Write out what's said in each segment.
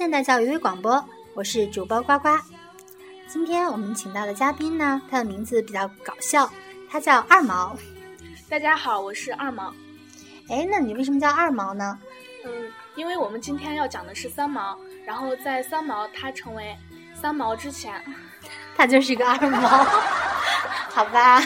现代教育微广播，我是主播呱呱。今天我们请到的嘉宾呢，他的名字比较搞笑，他叫二毛。大家好，我是二毛。哎，那你为什么叫二毛呢？嗯，因为我们今天要讲的是三毛，然后在三毛他成为三毛之前，他就是一个二毛，好吧？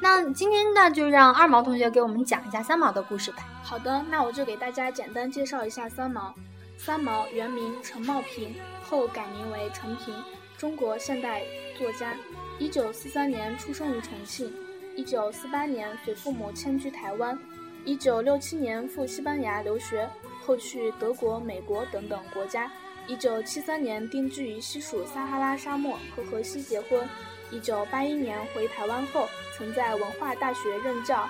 那今天呢，就让二毛同学给我们讲一下三毛的故事吧。好的，那我就给大家简单介绍一下三毛。三毛原名陈茂平，后改名为陈平，中国现代作家。一九四三年出生于重庆，一九四八年随父母迁居台湾，一九六七年赴西班牙留学，后去德国、美国等等国家。一九七三年定居于西属撒哈拉沙漠，和荷西结婚。一九八一年回台湾后，曾在文化大学任教。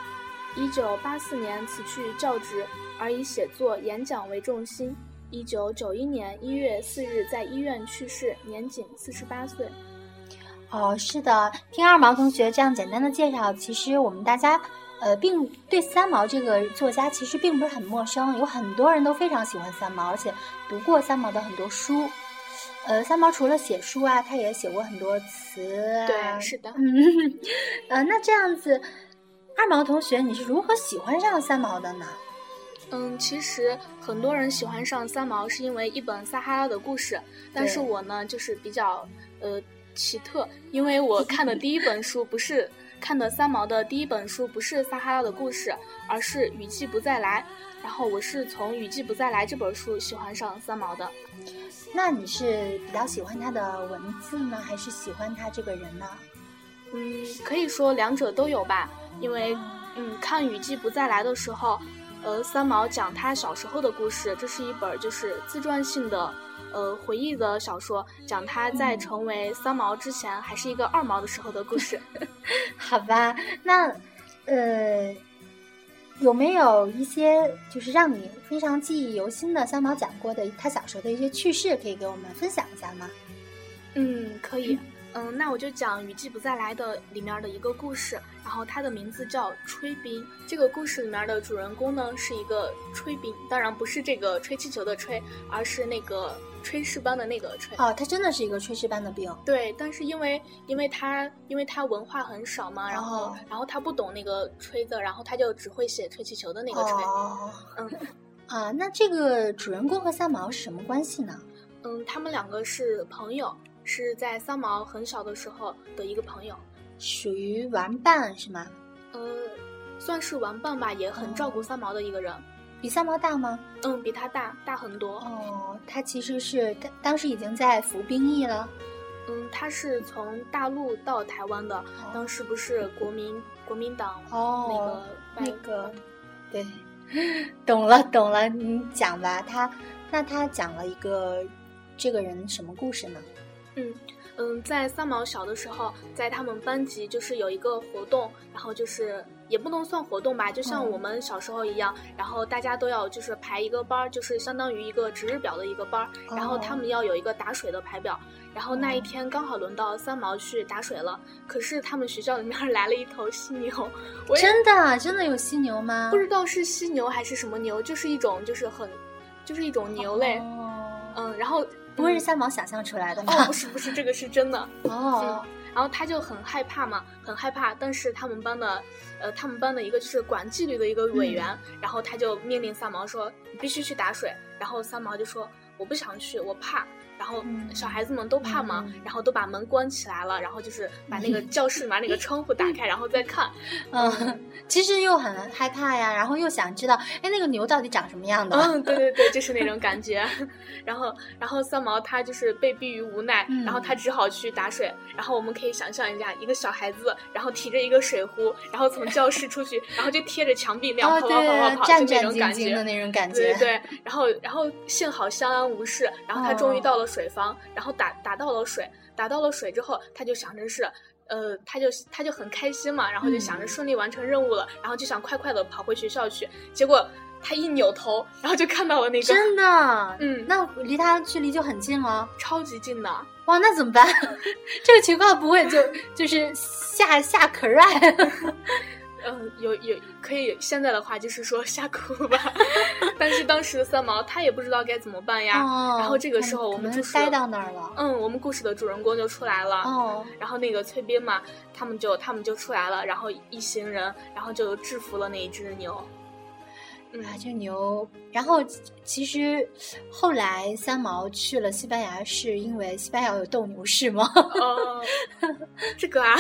一九八四年辞去教职，而以写作、演讲为重心。一九九一年一月四日在医院去世，年仅四十八岁。哦，是的，听二毛同学这样简单的介绍，其实我们大家，呃，并对三毛这个作家其实并不是很陌生，有很多人都非常喜欢三毛，而且读过三毛的很多书。呃，三毛除了写书啊，他也写过很多词。对，是的。嗯，呃，那这样子，二毛同学，你是如何喜欢上三毛的呢？嗯，其实很多人喜欢上三毛是因为一本《撒哈拉的故事》，但是我呢，就是比较呃奇特，因为我 看的第一本书不是看的三毛的第一本书，不是《撒哈拉的故事》，而是《雨季不再来》，然后我是从《雨季不再来》这本书喜欢上三毛的。那你是比较喜欢他的文字呢，还是喜欢他这个人呢？嗯，可以说两者都有吧。因为，嗯，看《雨季不再来》的时候，呃，三毛讲他小时候的故事，这是一本就是自传性的，呃，回忆的小说，讲他在成为三毛之前还是一个二毛的时候的故事。好吧，那，呃。有没有一些就是让你非常记忆犹新的三毛讲过的他小时候的一些趣事，可以给我们分享一下吗？嗯，可以。嗯，那我就讲《雨季不再来》的里面的一个故事，然后它的名字叫吹冰。这个故事里面的主人公呢是一个吹冰，当然不是这个吹气球的吹，而是那个炊事班的那个炊。哦，他真的是一个炊事班的兵。对，但是因为因为他因为他文化很少嘛，然后然后他不懂那个吹的，然后他就只会写吹气球的那个吹。哦。嗯。啊，那这个主人公和三毛是什么关系呢？嗯，他们两个是朋友。是在三毛很小的时候的一个朋友，属于玩伴是吗？呃，算是玩伴吧，也很照顾三毛的一个人。比三毛大吗？嗯，比他大大很多。哦，他其实是当当时已经在服兵役了。嗯，他是从大陆到台湾的，当时不是国民国民党哦那个那个，对，懂了懂了，你讲吧。他那他讲了一个这个人什么故事呢？嗯嗯，在三毛小的时候，在他们班级就是有一个活动，然后就是也不能算活动吧，就像我们小时候一样，然后大家都要就是排一个班儿，就是相当于一个值日表的一个班儿，然后他们要有一个打水的排表，然后那一天刚好轮到三毛去打水了，可是他们学校里面来了一头犀牛，真的真的有犀牛吗？不知道是犀牛还是什么牛，就是一种就是很，就是一种牛类，嗯，然后。不会是三毛想象出来的吗？哦，不是不是，这个是真的 哦。然后他就很害怕嘛，很害怕。但是他们班的，呃，他们班的一个就是管纪律的一个委员，然后他就命令三毛说：“你必须去打水。”然后三毛就说：“我不想去，我怕。”然后小孩子们都怕嘛，然后都把门关起来了，然后就是把那个教室把那个窗户打开，然后再看。嗯，其实又很害怕呀，然后又想知道，哎，那个牛到底长什么样的？嗯，对对对，就是那种感觉。然后，然后三毛他就是被逼于无奈，然后他只好去打水。然后我们可以想象一下，一个小孩子，然后提着一个水壶，然后从教室出去，然后就贴着墙壁那样跑跑跑跑跑，就那种感觉的那种感觉。对对。然后，然后幸好相安无事，然后他终于到了。水房，然后打打到了水，打到了水之后，他就想着是，呃，他就他就很开心嘛，然后就想着顺利完成任务了，然后就想快快的跑回学校去。结果他一扭头，然后就看到了那个真的，嗯，那离他距离就很近了，超级近的。哇，那怎么办？这个情况不会就就是下下可 r 嗯，有有可以，现在的话就是说 吓哭吧。但是当时的三毛他也不知道该怎么办呀。哦，然后这个时候我们就呆到那儿了。嗯，我们故事的主人公就出来了。哦，然后那个崔斌嘛，他们就他们就出来了，然后一行人，然后就制服了那一只牛。啊，这牛！然后其实后来三毛去了西班牙，是因为西班牙有斗牛士吗？哦，这个啊，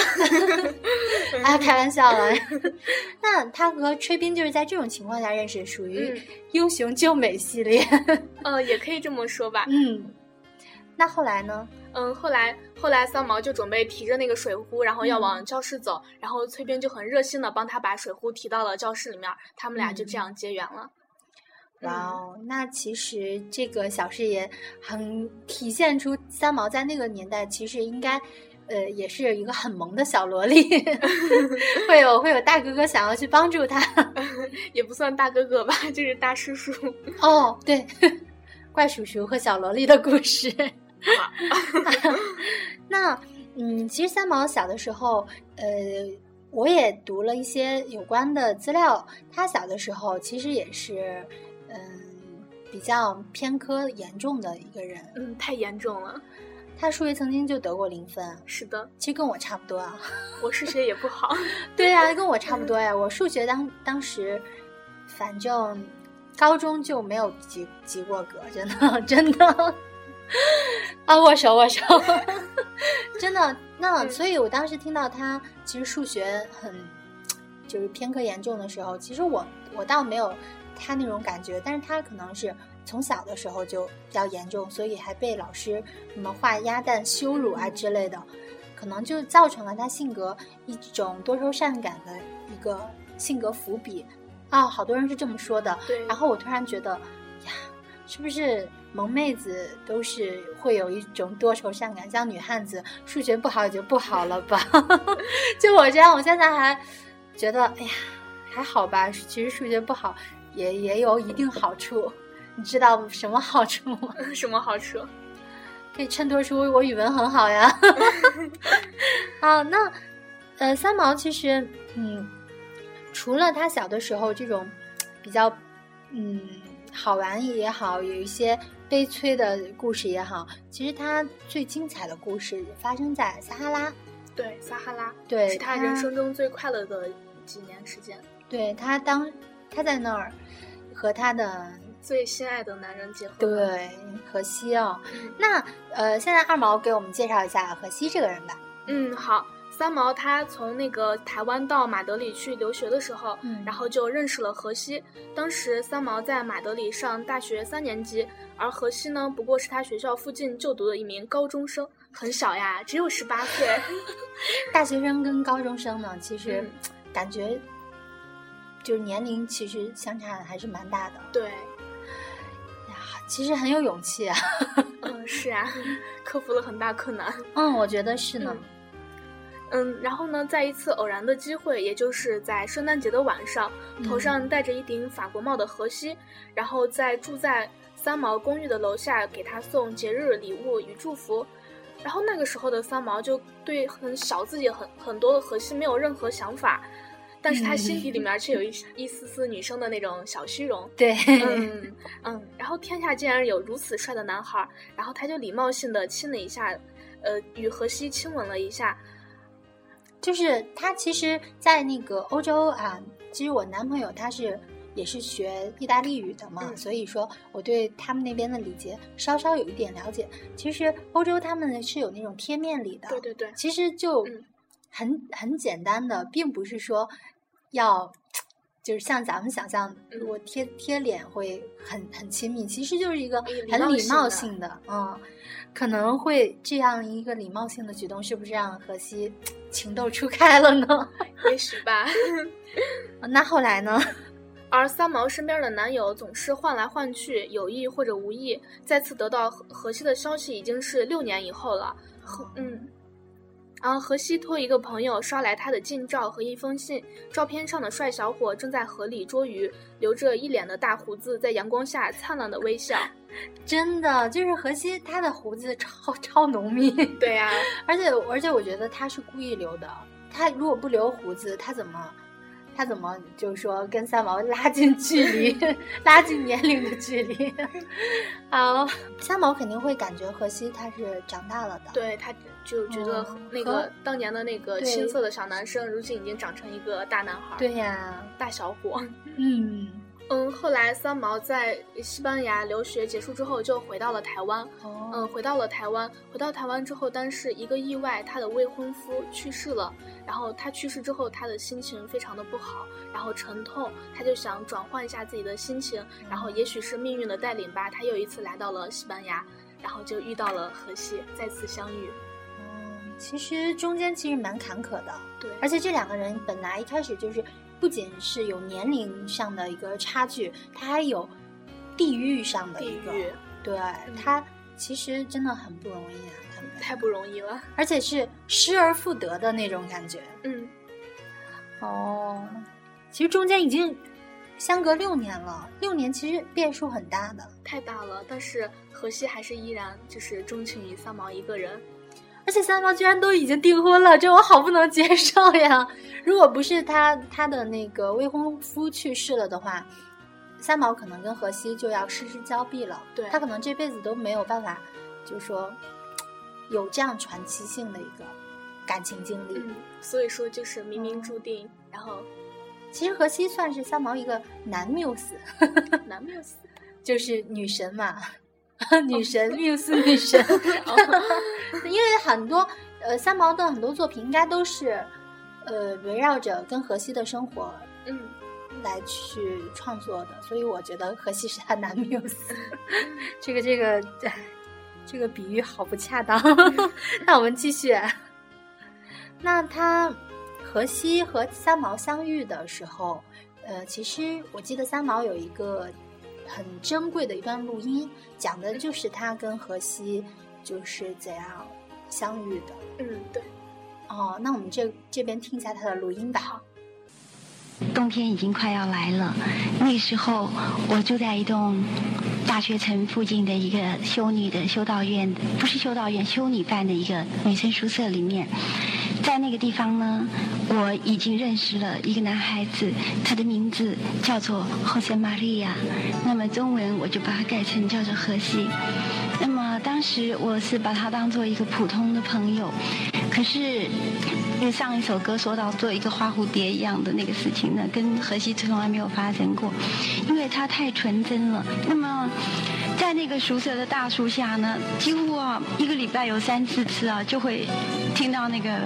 啊，开玩笑了。那他和崔斌就是在这种情况下认识，属于英雄救美系列。呃，也可以这么说吧。嗯，那后来呢？嗯，后来后来三毛就准备提着那个水壶，然后要往教室走，然后崔斌就很热心的帮他把水壶提到了教室里面，他们俩就这样结缘了。哇哦，那其实这个小事也很体现出三毛在那个年代其实应该，呃，也是一个很萌的小萝莉，会有会有大哥哥想要去帮助他，也不算大哥哥吧，就是大叔叔。哦，对，怪叔叔和小萝莉的故事。那嗯，其实三毛小的时候，呃，我也读了一些有关的资料。他小的时候其实也是，嗯，比较偏科严重的一个人。嗯，太严重了。他数学曾经就得过零分。是的，其实跟我差不多啊。我数学也不好。对呀，跟我差不多呀。我数学当当时，反正高中就没有及及过格，真的，真的。啊，握手握手，真的。那所以，我当时听到他其实数学很就是偏科严重的时候，其实我我倒没有他那种感觉，但是他可能是从小的时候就比较严重，所以还被老师什么画鸭蛋羞辱啊之类的，可能就造成了他性格一种多愁善感的一个性格伏笔啊。好多人是这么说的。对。然后我突然觉得，呀，是不是？萌妹子都是会有一种多愁善感，像女汉子数学不好也就不好了吧。就我这样，我现在还觉得，哎呀，还好吧。其实数学不好也也有一定好处。你知道什么好处吗？什么好处？可以衬托出我语文很好呀。好，那呃，三毛其实，嗯，除了他小的时候这种比较，嗯，好玩也好，有一些。悲催的故事也好，其实他最精彩的故事发生在撒哈拉。对，撒哈拉，对，是他人生中最快乐的几年时间。对他当他在那儿和他的最心爱的男人结婚。对，荷西哦。那呃，现在二毛给我们介绍一下荷西这个人吧。嗯，好。三毛他从那个台湾到马德里去留学的时候，然后就认识了荷西。当时三毛在马德里上大学三年级，而荷西呢不过是他学校附近就读的一名高中生，很小呀，只有十八岁。大学生跟高中生呢，其实感觉就是年龄其实相差还是蛮大的。对，呀，其实很有勇气啊。嗯，是啊，克服了很大困难。嗯，我觉得是呢。嗯，然后呢，在一次偶然的机会，也就是在圣诞节的晚上，头上戴着一顶法国帽的荷西，然后在住在三毛公寓的楼下给他送节日礼物与祝福。然后那个时候的三毛就对很小自己很很多的荷西没有任何想法，但是他心底里面却有一 一丝丝女生的那种小虚荣。对，嗯嗯。然后天下竟然有如此帅的男孩，然后他就礼貌性的亲了一下，呃，与荷西亲吻了一下。就是他其实，在那个欧洲啊，其实我男朋友他是也是学意大利语的嘛，所以说我对他们那边的礼节稍稍有一点了解。其实欧洲他们是有那种贴面礼的，对对对，其实就很很简单的，并不是说要就是像咱们想象，我贴贴脸会很很亲密，其实就是一个很礼貌性的，嗯。可能会这样一个礼貌性的举动，是不是让荷西情窦初开了呢？也许吧。那后来呢？而三毛身边的男友总是换来换去，有意或者无意。再次得到荷西的消息，已经是六年以后了。嗯。然后荷西托一个朋友捎来他的近照和一封信，照片上的帅小伙正在河里捉鱼，留着一脸的大胡子，在阳光下灿烂的微笑。真的，就是荷西，他的胡子超超浓密。对呀，而且而且我觉得他是故意留的。他如果不留胡子，他怎么他怎么就是说跟三毛拉近距离，拉近年龄的距离？好，三毛肯定会感觉荷西他是长大了的，对，他就觉得那个当年的那个青涩的小男生，如今已经长成一个大男孩。对呀，大小伙。嗯。嗯，后来三毛在西班牙留学结束之后，就回到了台湾。嗯，回到了台湾。回到台湾之后，但是一个意外，他的未婚夫去世了。然后他去世之后，他的心情非常的不好，然后沉痛。他就想转换一下自己的心情，然后也许是命运的带领吧，他又一次来到了西班牙，然后就遇到了荷西，再次相遇。嗯，其实中间其实蛮坎坷的。对，而且这两个人本来一开始就是。不仅是有年龄上的一个差距，他还有地域上的一个，对他其实真的很不容易啊，他们太不容易了，而且是失而复得的那种感觉。嗯，哦，其实中间已经相隔六年了，六年其实变数很大的，太大了。但是荷西还是依然就是钟情于三毛一个人。而且三毛居然都已经订婚了，这我好不能接受呀！如果不是他他的那个未婚夫去世了的话，三毛可能跟荷西就要失之交臂了。对，他可能这辈子都没有办法，就是说有这样传奇性的一个感情经历。嗯，所以说就是冥冥注定。然后，其实荷西算是三毛一个男缪斯，男缪斯 就是女神嘛。女神，缪斯女神，因为很多呃三毛的很多作品应该都是呃围绕着跟荷西的生活嗯来去创作的，所以我觉得荷西是他男缪斯。这个这个这个比喻好不恰当。那我们继续。那他荷西和三毛相遇的时候，呃，其实我记得三毛有一个。很珍贵的一段录音，讲的就是他跟荷西就是怎样相遇的。嗯，对。哦，那我们这这边听一下他的录音吧。冬天已经快要来了，那时候我住在一栋大学城附近的一个修女的修道院，不是修道院，修女办的一个女生宿舍里面。在那个地方呢，我已经认识了一个男孩子，他的名字叫做 Jose Maria，那么中文我就把它改成叫做荷西。那么当时我是把他当做一个普通的朋友，可是，因为上一首歌说到做一个花蝴蝶一样的那个事情呢，跟荷西从来没有发生过，因为他太纯真了。那么。在那个宿舍的大树下呢，几乎啊一个礼拜有三四次啊，就会听到那个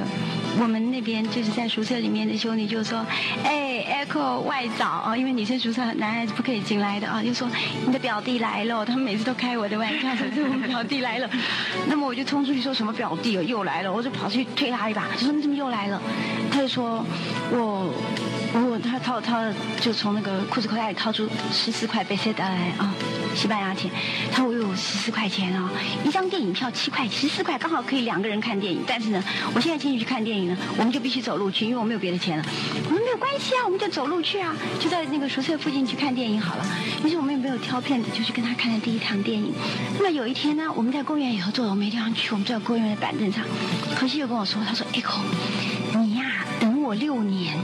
我们那边就是在宿舍里面的修女就说：“哎，Echo 外早啊，因为女生宿舍男孩子不可以进来的啊，就说你的表弟来了。”他们每次都开我的玩笑，说我们表弟来了。那么我就冲出去说什么表弟哦又来了，我就跑去推他一把，就说你怎么又来了？他就说我我他掏掏就从那个裤子口袋里掏出十四块贝塞达来啊。西班牙钱，他说我有十四块钱啊，一张电影票七块，十四块刚好可以两个人看电影。但是呢，我现在请你去看电影呢，我们就必须走路去，因为我没有别的钱了。我们没有关系啊，我们就走路去啊，就在那个宿舍附近去看电影好了。于是我们也没有挑片子，就去跟他看的第一场电影。那么有一天呢，我们在公园里头坐了，我没地方去，我们坐在公园的板凳上。何西又跟我说，他说：“Echo，你呀。”等我六年，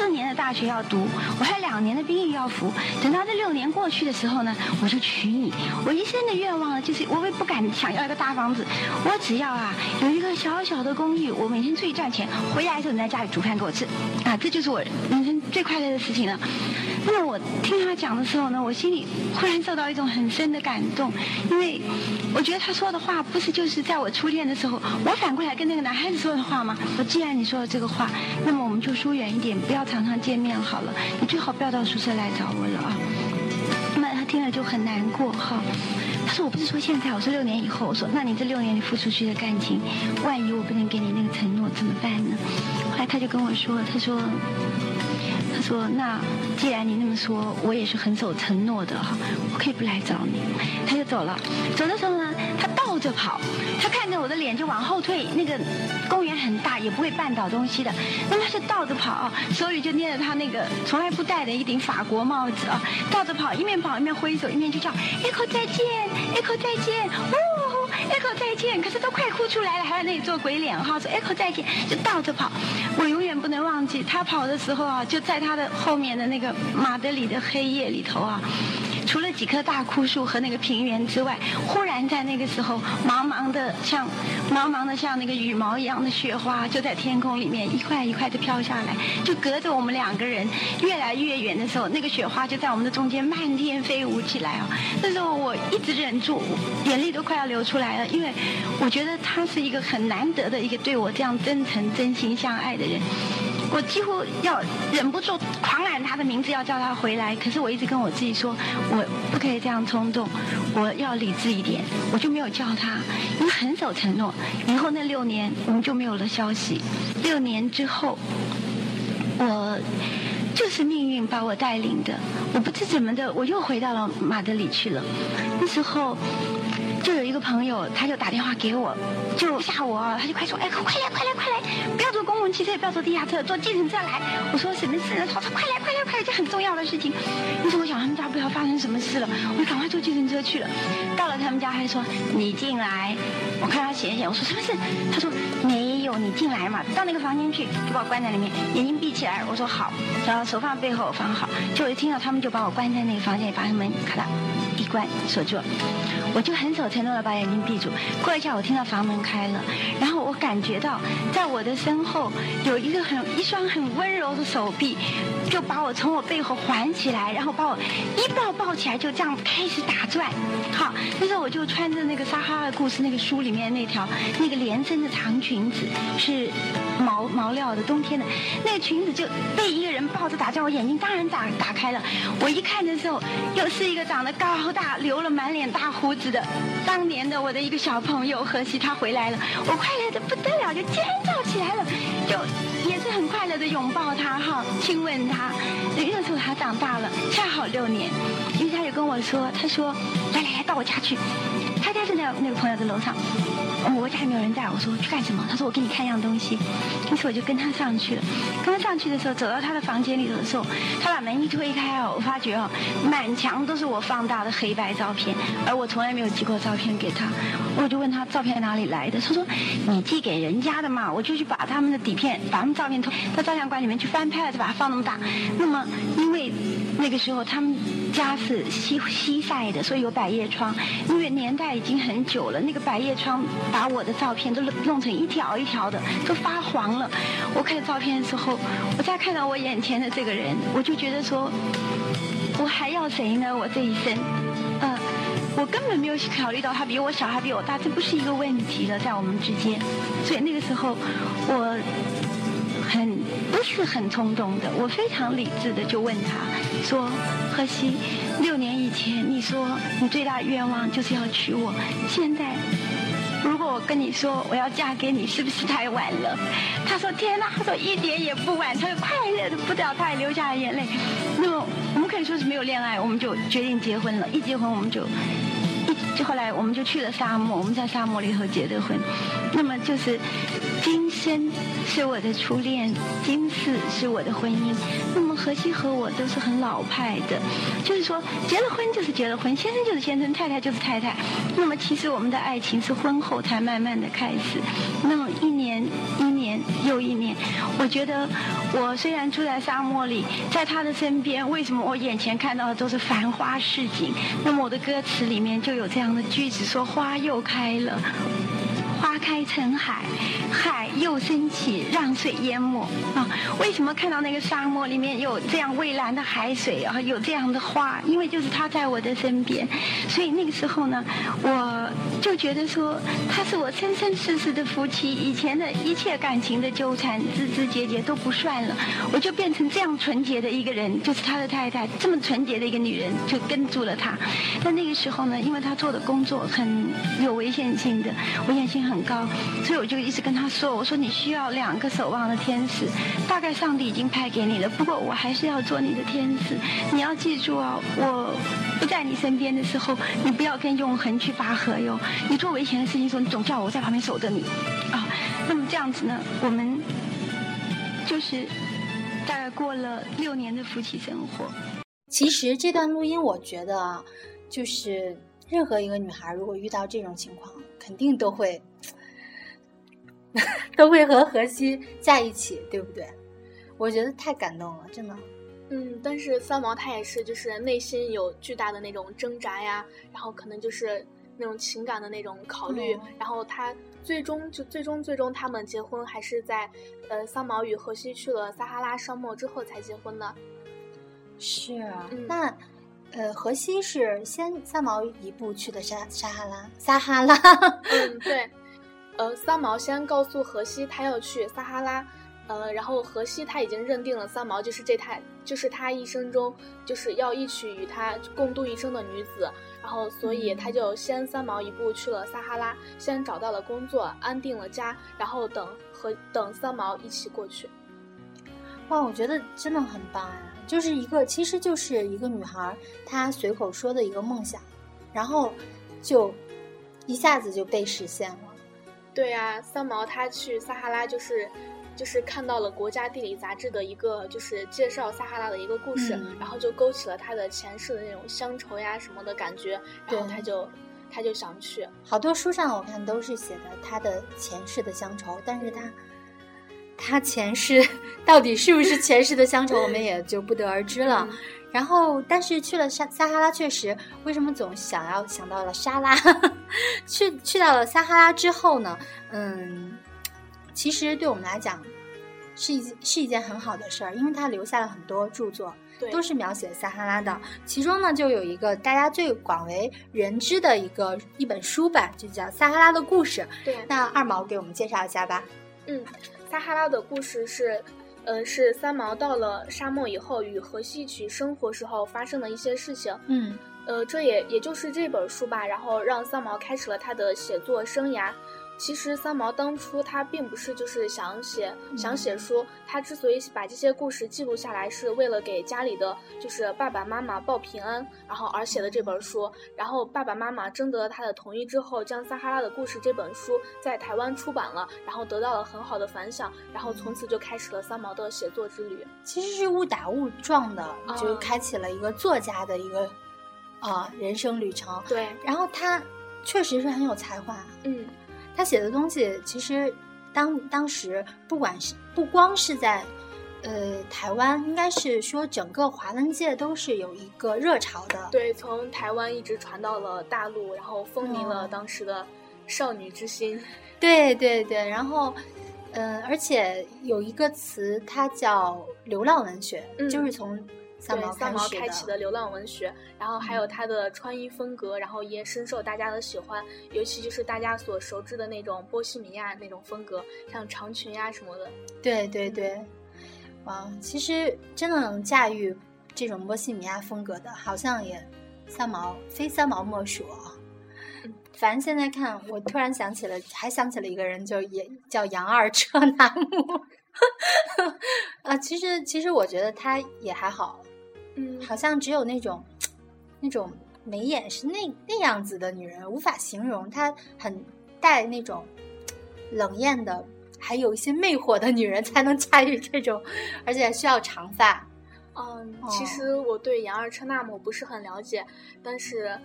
四年的大学要读，我还有两年的兵役要服。等到这六年过去的时候呢，我就娶你。我一生的愿望呢，就是我也不敢想要一个大房子，我只要啊有一个小小的公寓，我每天出去赚钱，回来的时候你在家里煮饭给我吃，啊，这就是我人生最快乐的事情了。那么我听他讲的时候呢，我心里忽然受到一种很深的感动，因为我觉得他说的话不是就是在我初恋的时候，我反过来跟那个男孩子说的话吗？我既然你说了这个话。那么我们就疏远一点，不要常常见面好了。你最好不要到宿舍来找我了啊。那他听了就很难过哈。他说：“我不是说现在，我说六年以后。”我说：“那你这六年你付出去的感情，万一我不能给你那个承诺怎么办呢？”后来他就跟我说：“他说，说那既然你那么说，我也是很守承诺的哈，我可以不来找你。”他就走了。走的时候呢，他倒着跑，他看着我的脸就往后退。那个公园很大，也不会绊倒东西的。那么他就倒着跑，手里就捏着他那个从来不戴的一顶法国帽子啊，倒着跑，一面跑一面挥手，一面就叫：“Echo 再见。” Echo 再见，哦，Echo 再见，可是都快哭出来了，还在那里做鬼脸哈，说 Echo 再见，就倒着跑。我永远不能忘记，他跑的时候啊，就在他的后面的那个马德里的黑夜里头啊。除了几棵大枯树和那个平原之外，忽然在那个时候，茫茫的像茫茫的像那个羽毛一样的雪花，就在天空里面一块一块的飘下来，就隔着我们两个人越来越远的时候，那个雪花就在我们的中间漫天飞舞起来啊！那时候我一直忍住，眼泪都快要流出来了，因为我觉得他是一个很难得的一个对我这样真诚、真心相爱的人。我几乎要忍不住狂喊他的名字，要叫他回来。可是我一直跟我自己说，我不可以这样冲动，我要理智一点。我就没有叫他，因为很守承诺。以后那六年我们就没有了消息。六年之后，我就是命运把我带领的。我不知怎么的，我又回到了马德里去了。那时候。就有一个朋友，他就打电话给我，就吓我，他就快说，哎，快来，快来，快来，不要坐公共汽车，不要坐地下车，坐计程车来。我说什么事呢？他说快来，快来，快来，这很重要的事情。于是我想他们家不要发生什么事了，我就赶快坐计程车去了。到了他们家，还说你进来。我看他写写，我说什么事？他说没有，你进来嘛。到那个房间去，就把我关在里面，眼睛闭起来。我说好，然后手放背后放好。就一听到他们就把我关在那个房间里，把门咔嗒。关锁住，我就很守承诺的把眼睛闭住。过一下，我听到房门开了，然后我感觉到在我的身后有一个很一双很温柔的手臂，就把我从我背后环起来，然后把我一抱抱起来，就这样开始打转。好，那时候我就穿着那个《撒哈拉故事》那个书里面那条那个连身的长裙子，是毛毛料的，冬天的那个裙子就被一个人抱着打转，我眼睛当然打打开了。我一看的时候，又是一个长得高。大留了满脸大胡子的，当年的我的一个小朋友何西他回来了，我快乐的不得了，就尖叫起来了，就也是很快乐的拥抱他哈，亲吻他。那时候他长大了，恰好六年，于是他就跟我说，他说，来来来，到我家去。他家就在那个朋友的楼上，我家里没有人在，我说去干什么？他说我给你看一样东西，于是我就跟他上去了。刚上去的时候，走到他的房间里头的时候，他把门一推开哦，我发觉哦，满墙都是我放大的黑白照片，而我从来没有寄过照片给他。我就问他照片哪里来的，他说你寄给人家的嘛，我就去把他们的底片，把照片偷到照相馆里面去翻拍了，就把它放那么大。那么因为那个时候他们家是西西晒的，所以有百叶窗，因为年代。已经很久了，那个百叶窗把我的照片都弄成一条一条的，都发黄了。我看照片的时候，我再看到我眼前的这个人，我就觉得说，我还要谁呢？我这一生，嗯，我根本没有考虑到他比我小，还比我大，这不是一个问题了，在我们之间。所以那个时候，我很不是很冲动的，我非常理智的就问他说：“何西。”六年以前，你说你最大愿望就是要娶我。现在，如果我跟你说我要嫁给你，是不是太晚了？他说：“天哪！”他说：“一点也不晚。”他就快乐的不得了，他也流下了眼泪。那么，我们可以说是没有恋爱，我们就决定结婚了。一结婚，我们就就后来我们就去了沙漠，我们在沙漠里头结的婚。那么就是。今生是我的初恋，今世是我的婚姻。那么何西和我都是很老派的，就是说结了婚就是结了婚，先生就是先生，太太就是太太。那么其实我们的爱情是婚后才慢慢的开始。那么一年一年又一年，我觉得我虽然住在沙漠里，在他的身边，为什么我眼前看到的都是繁花似锦？那么我的歌词里面就有这样的句子，说花又开了。花开成海，海又升起，让水淹没啊！为什么看到那个沙漠里面有这样蔚蓝的海水啊？有这样的花？因为就是他在我的身边，所以那个时候呢，我就觉得说他是我生生世世的夫妻，以前的一切感情的纠缠、枝枝节节都不算了，我就变成这样纯洁的一个人，就是他的太太，这么纯洁的一个女人，就跟住了他。但那个时候呢，因为他做的工作很有危险性的，危险性。很高，所以我就一直跟他说：“我说你需要两个守望的天使，大概上帝已经派给你了。不过我还是要做你的天使，你要记住啊，我不在你身边的时候，你不要跟永恒去拔河哟。你做危险的事情的时候，你总叫我在旁边守着你啊。那么这样子呢，我们就是大概过了六年的夫妻生活。其实这段录音，我觉得啊就是任何一个女孩，如果遇到这种情况。”肯定都会，都会和荷西在一起，对不对？我觉得太感动了，真的。嗯，但是三毛他也是，就是内心有巨大的那种挣扎呀，然后可能就是那种情感的那种考虑，然后他最终就最终最终他们结婚还是在，呃，三毛与荷西去了撒哈拉沙漠之后才结婚的。是啊，那，呃，荷西是先三毛一步去的撒撒哈拉，撒哈拉。嗯，对，呃，三毛先告诉荷西他要去撒哈拉。呃，然后荷西他已经认定了三毛就是这台，就是他一生中就是要一起与他共度一生的女子，然后所以他就先三毛一步去了撒哈拉，先找到了工作，安定了家，然后等和等三毛一起过去。哇，我觉得真的很棒啊！就是一个，其实就是一个女孩她随口说的一个梦想，然后就一下子就被实现了。对呀，三毛他去撒哈拉就是。就是看到了《国家地理》杂志的一个，就是介绍撒哈拉的一个故事，然后就勾起了他的前世的那种乡愁呀什么的感觉，然后他就他就想去。好多书上我看都是写的他的前世的乡愁，但是他他前世 到底是不是前世的乡愁，我们也就不得而知了。然后，但是去了撒撒哈拉，确实，为什么总想要想到了沙拉？去去到了撒哈拉之后呢？嗯。其实对我们来讲，是一是一件很好的事儿，因为他留下了很多著作，都是描写撒哈拉的。其中呢，就有一个大家最广为人知的一个一本书吧，就叫《撒哈拉的故事》。对，那二毛给我们介绍一下吧。嗯，撒哈拉的故事是，呃，是三毛到了沙漠以后与荷西一起生活时候发生的一些事情。嗯，呃，这也也就是这本书吧，然后让三毛开始了他的写作生涯。其实三毛当初他并不是就是想写想写书，他之所以把这些故事记录下来，是为了给家里的就是爸爸妈妈报平安，然后而写的这本书。然后爸爸妈妈征得了他的同意之后，将《撒哈拉的故事》这本书在台湾出版了，然后得到了很好的反响，然后从此就开始了三毛的写作之旅。其实是误打误撞的，就开启了一个作家的一个啊人生旅程。对，然后他确实是很有才华。嗯。他写的东西其实，当当时不管是不光是在，呃，台湾，应该是说整个华文界都是有一个热潮的。对，从台湾一直传到了大陆，然后风靡了当时的少女之心。对对对，然后，嗯，而且有一个词，它叫流浪文学，就是从。三毛开启的流浪文学，然后还有他的穿衣风格，然后也深受大家的喜欢，尤其就是大家所熟知的那种波西米亚那种风格，像长裙呀什么的。对对对，哇，其实真的能驾驭这种波西米亚风格的，好像也三毛非三毛莫属啊。反正现在看，我突然想起了，还想起了一个人，就也叫杨二车 男木。啊，其实其实我觉得他也还好。嗯，好像只有那种，那种眉眼是那那样子的女人，无法形容她很带那种冷艳的，还有一些魅惑的女人才能驾驭这种，而且需要长发。嗯，其实我对杨二车那姆不是很了解，但是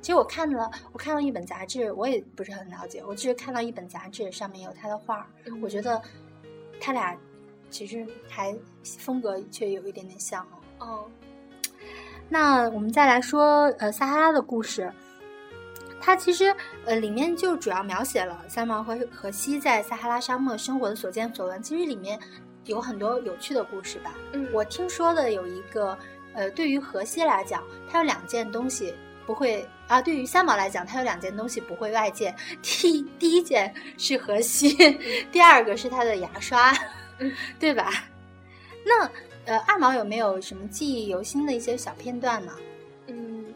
其实我看了我看了一本杂志，我也不是很了解，我只是看到一本杂志上面有他的画，我觉得他俩。其实还风格却有一点点像哦。哦，那我们再来说呃撒哈拉的故事，它其实呃里面就主要描写了三毛和荷西在撒哈拉沙漠生活的所见所闻。其实里面有很多有趣的故事吧。嗯，我听说的有一个呃，对于荷西来讲，他有两件东西不会啊；对于三毛来讲，他有两件东西不会外借。第第一件是荷西，第二个是他的牙刷。对吧？那呃，二毛有没有什么记忆犹新的一些小片段呢？嗯，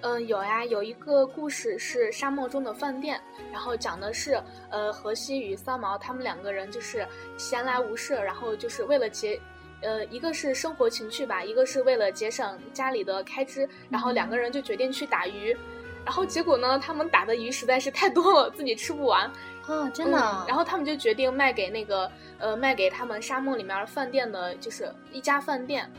嗯，有呀，有一个故事是沙漠中的饭店，然后讲的是呃，荷西与三毛他们两个人就是闲来无事，然后就是为了节，呃，一个是生活情趣吧，一个是为了节省家里的开支，然后两个人就决定去打鱼，然后结果呢，他们打的鱼实在是太多了，自己吃不完。啊，真的！然后他们就决定卖给那个，呃，卖给他们沙漠里面饭店的，就是一家饭店。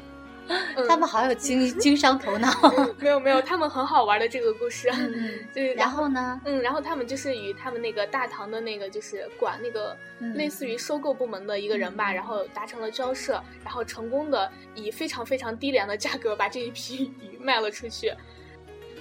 他们好有经经商头脑。没有没有，他们很好玩的这个故事。嗯，对。然后呢？嗯，然后他们就是与他们那个大唐的那个就是管那个类似于收购部门的一个人吧，然后达成了交涉，然后成功的以非常非常低廉的价格把这一批鱼卖了出去。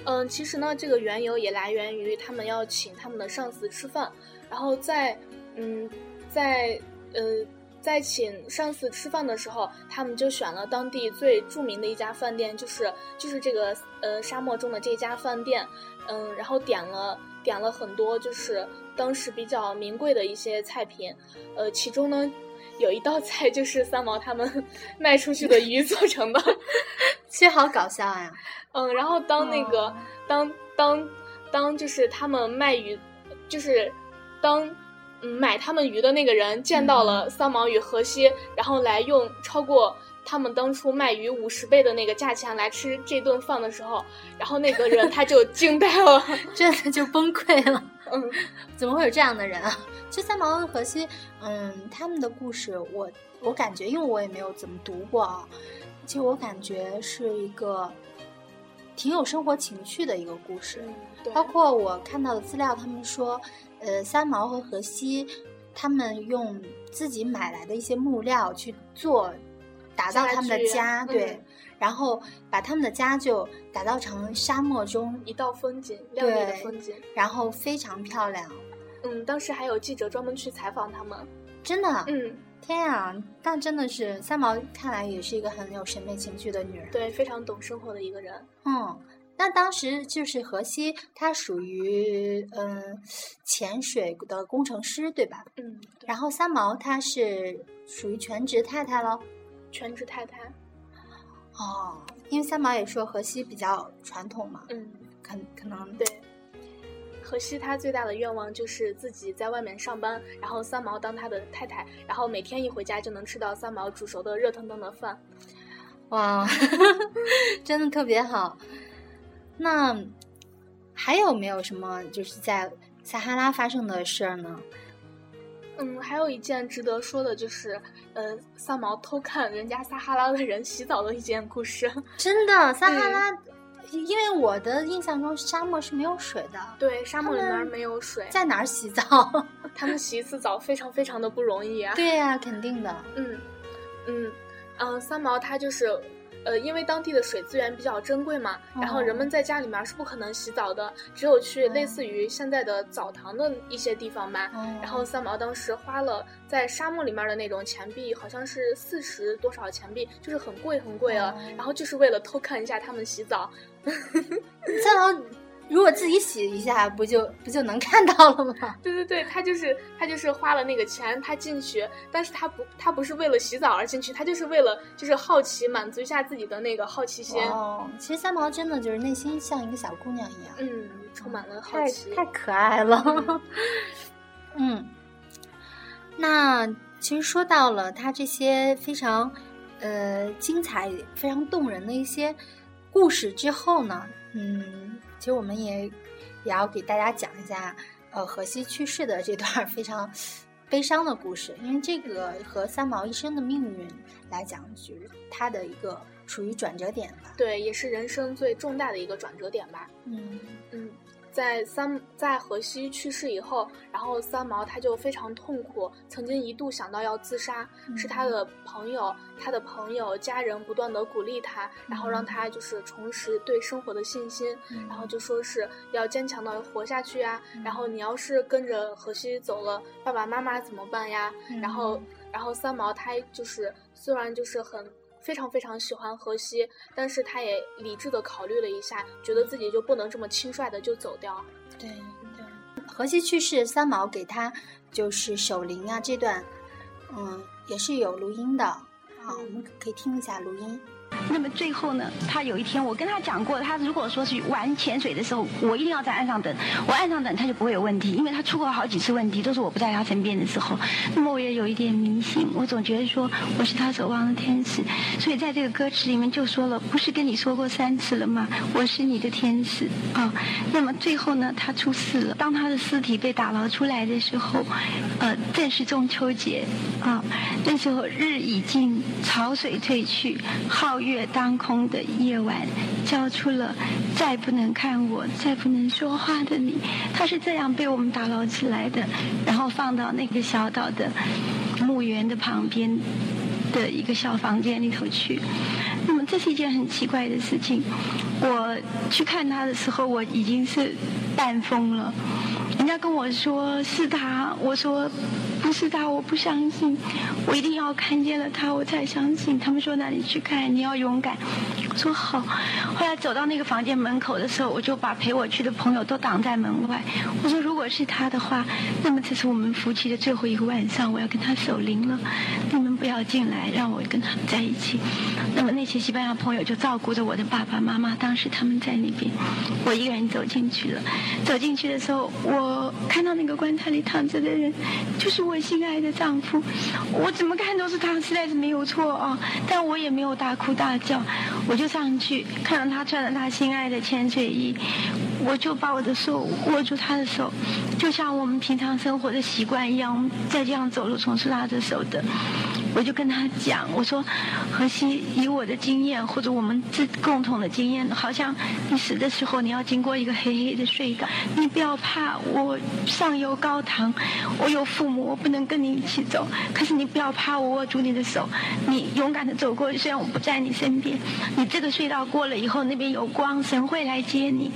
嗯，其实呢，这个缘由也来源于他们要请他们的上司吃饭，然后在嗯在呃。在请上司吃饭的时候，他们就选了当地最著名的一家饭店，就是就是这个呃沙漠中的这家饭店，嗯，然后点了点了很多就是当时比较名贵的一些菜品，呃，其中呢有一道菜就是三毛他们 卖出去的鱼做成的，其实好搞笑呀，嗯，然后当那个当当当就是他们卖鱼，就是当嗯。买他们鱼的那个人见到了三毛与荷西，然后来用超过他们当初卖鱼五十倍的那个价钱来吃这顿饭的时候，然后那个人他就 惊呆了，真的就崩溃了。嗯，怎么会有这样的人啊？其实三毛和荷西，嗯，他们的故事，我我感觉，因为我也没有怎么读过啊，其实我感觉是一个挺有生活情趣的一个故事。包括我看到的资料，他们说。呃，三毛和荷西，他们用自己买来的一些木料去做，打造他们的家，对，然后把他们的家就打造成沙漠中一道风景，亮丽的风景，然后非常漂亮。嗯，当时还有记者专门去采访他们，真的，嗯，天啊，那真的是三毛，看来也是一个很有审美情趣的女人，对，非常懂生活的一个人，嗯。那当时就是荷西，他属于嗯潜水的工程师，对吧？嗯。然后三毛他是属于全职太太喽，全职太太。哦，因为三毛也说荷西比较传统嘛。嗯。可可能对。荷西他最大的愿望就是自己在外面上班，然后三毛当他的太太，然后每天一回家就能吃到三毛煮熟的热腾腾的饭。哇，真的特别好。那还有没有什么就是在撒哈拉发生的事儿呢？嗯，还有一件值得说的就是，呃，三毛偷看人家撒哈拉的人洗澡的一件故事。真的，撒哈拉，因为我的印象中沙漠是没有水的。对，沙漠里面没有水，在哪儿洗澡？他们洗一次澡非常非常的不容易啊。对呀，肯定的。嗯嗯嗯，三毛他就是。呃，因为当地的水资源比较珍贵嘛，然后人们在家里面是不可能洗澡的，只有去类似于现在的澡堂的一些地方吧。然后三毛当时花了在沙漠里面的那种钱币，好像是四十多少钱币，就是很贵很贵啊。然后就是为了偷看一下他们洗澡。三毛。如果自己洗一下，不就不就能看到了吗？对对对，他就是他就是花了那个钱，他进去，但是他不他不是为了洗澡而进去，他就是为了就是好奇，满足一下自己的那个好奇心。哦，其实三毛真的就是内心像一个小姑娘一样，嗯，充满了好奇，太可爱了。嗯，那其实说到了他这些非常呃精彩、非常动人的一些故事之后呢，嗯。其实我们也也要给大家讲一下，呃，荷西去世的这段非常悲伤的故事，因为这个和三毛一生的命运来讲，就是他的一个属于转折点吧。对，也是人生最重大的一个转折点吧。嗯嗯。在三在荷西去世以后，然后三毛他就非常痛苦，曾经一度想到要自杀，是他的朋友，他的朋友家人不断的鼓励他，然后让他就是重拾对生活的信心，然后就说是要坚强的活下去啊，然后你要是跟着荷西走了，爸爸妈妈怎么办呀？然后然后三毛他就是虽然就是很。非常非常喜欢荷西，但是他也理智的考虑了一下，觉得自己就不能这么轻率的就走掉。对对，荷西去世，三毛给他就是守灵啊这段，嗯，也是有录音的，好，我们可以听一下录音。那么最后呢，他有一天我跟他讲过，他如果说是玩潜水的时候，我一定要在岸上等，我岸上等他就不会有问题，因为他出过好几次问题，都是我不在他身边的时候。那么我也有一点迷信，我总觉得说我是他守望的天使，所以在这个歌词里面就说了，不是跟你说过三次了吗？我是你的天使啊。那么最后呢，他出事了，当他的尸体被打捞出来的时候，呃，正是中秋节啊，那时候日已尽潮水退去，皓月。当空的夜晚，交出了再不能看我、再不能说话的你。他是这样被我们打捞起来的，然后放到那个小岛的墓园的旁边的一个小房间里头去。那么这是一件很奇怪的事情。我去看他的时候，我已经是半疯了。人家跟我说是他，我说。不是他，我不相信，我一定要看见了？他，我才相信。他们说那你去看，你要勇敢。我说好。后来走到那个房间门口的时候，我就把陪我去的朋友都挡在门外。我说如果是他的话，那么这是我们夫妻的最后一个晚上，我要跟他守灵了。你们不要进来，让我跟他们在一起。那么那些西班牙朋友就照顾着我的爸爸妈妈，当时他们在那边，我一个人走进去了。走进去的时候，我我看到那个棺材里躺着的人，就是我。心爱的丈夫，我怎么看都是他，实在是没有错啊！但我也没有大哭大叫，我就上去看到他穿着他心爱的潜水衣，我就把我的手握住他的手，就像我们平常生活的习惯一样，在这样走路总是拉着手的。我就跟他讲，我说，何西，以我的经验或者我们自共同的经验，好像你死的时候你要经过一个黑黑的隧道，你不要怕，我上有高堂，我有父母，我不能跟你一起走，可是你不要怕，我握住你的手，你勇敢的走过，虽然我不在你身边，你这个隧道过了以后，那边有光，神会来接你，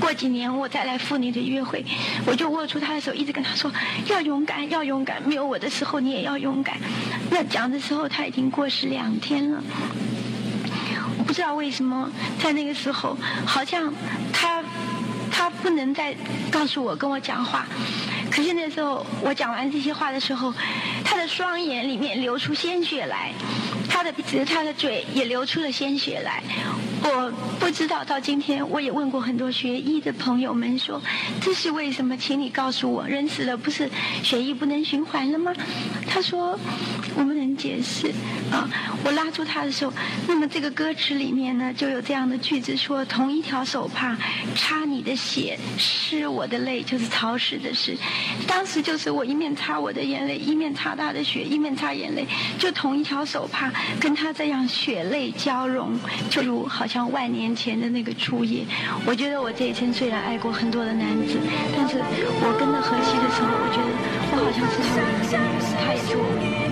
过几年我再来赴你的约会，我就握住他的手，一直跟他说，要勇敢，要勇敢，没有我的时候你也要勇敢，那讲。讲的时候他已经过世两天了，我不知道为什么在那个时候，好像他他不能再告诉我跟我讲话。可是那时候我讲完这些话的时候，他的双眼里面流出鲜血来，他的鼻子、他的嘴也流出了鲜血来。我不知道到今天，我也问过很多学医的朋友们说，这是为什么？请你告诉我，人死了不是血液不能循环了吗？他说，我不能解释啊。我拉住他的时候，那么这个歌词里面呢，就有这样的句子说：同一条手帕插你的血，湿我的泪，就是潮湿的湿。当时就是我一面擦我的眼泪，一面擦他的血，一面擦眼泪，就同一条手帕跟他这样血泪交融，就如好。像万年前的那个初夜，我觉得我这一生虽然爱过很多的男子，但是我跟着荷西的时候，我觉得我好像是他唯一的女人，他也是我唯一的。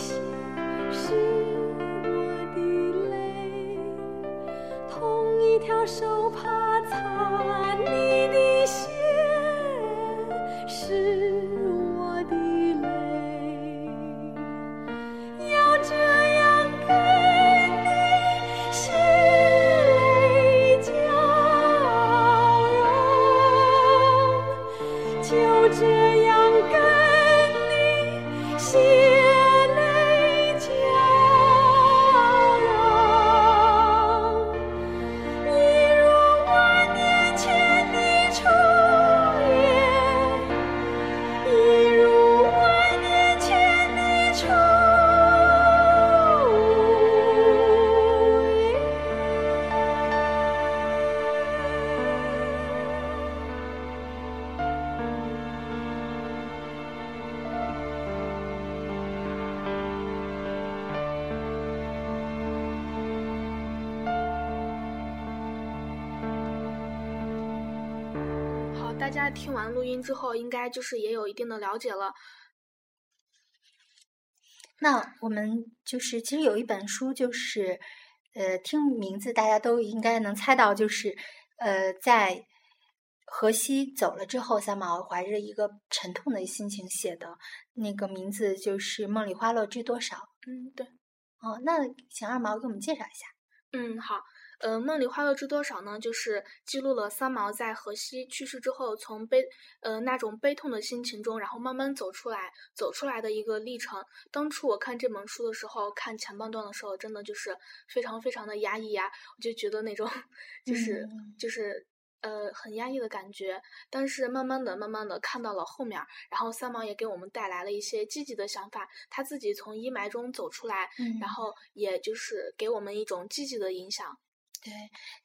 心是我的泪同一条手帕擦家听完录音之后，应该就是也有一定的了解了。那我们就是其实有一本书，就是呃，听名字大家都应该能猜到，就是呃，在荷西走了之后，三毛怀着一个沉痛的心情写的，那个名字就是《梦里花落知多少》。嗯，对。哦，那请二毛给我们介绍一下。嗯，好。呃，《梦里花落知多少》呢？就是记录了三毛在荷西去世之后，从悲呃那种悲痛的心情中，然后慢慢走出来，走出来的一个历程。当初我看这本书的时候，看前半段的时候，真的就是非常非常的压抑呀，我就觉得那种就是、嗯就是呃很压抑的感觉。但是慢慢的、慢慢的看到了后面，然后三毛也给我们带来了一些积极的想法，他自己从阴霾中走出来，嗯然后也就是给我们一种积极的影响。对，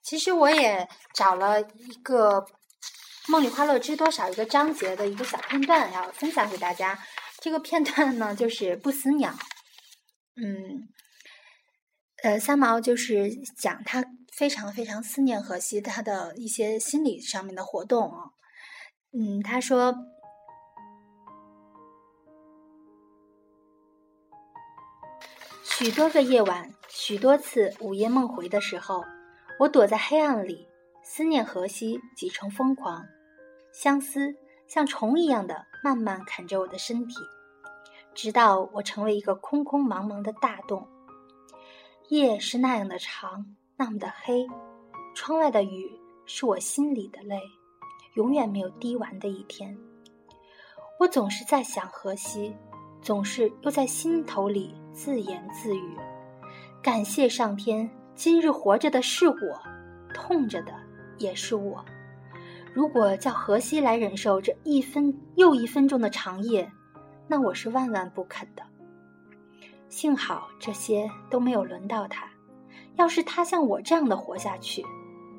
其实我也找了一个《梦里花落知多少》一个章节的一个小片段，要分享给大家。这个片段呢，就是不死鸟。嗯，呃，三毛就是讲他非常非常思念荷西，他的一些心理上面的活动啊。嗯，他说。许多个夜晚，许多次午夜梦回的时候，我躲在黑暗里，思念荷西，几成疯狂。相思像虫一样的慢慢啃着我的身体，直到我成为一个空空茫茫的大洞。夜是那样的长，那么的黑，窗外的雨是我心里的泪，永远没有滴完的一天。我总是在想荷西，总是又在心头里自言自语：感谢上天，今日活着的是我，痛着的也是我。如果叫荷西来忍受这一分又一分钟的长夜，那我是万万不肯的。幸好这些都没有轮到他。要是他像我这样的活下去，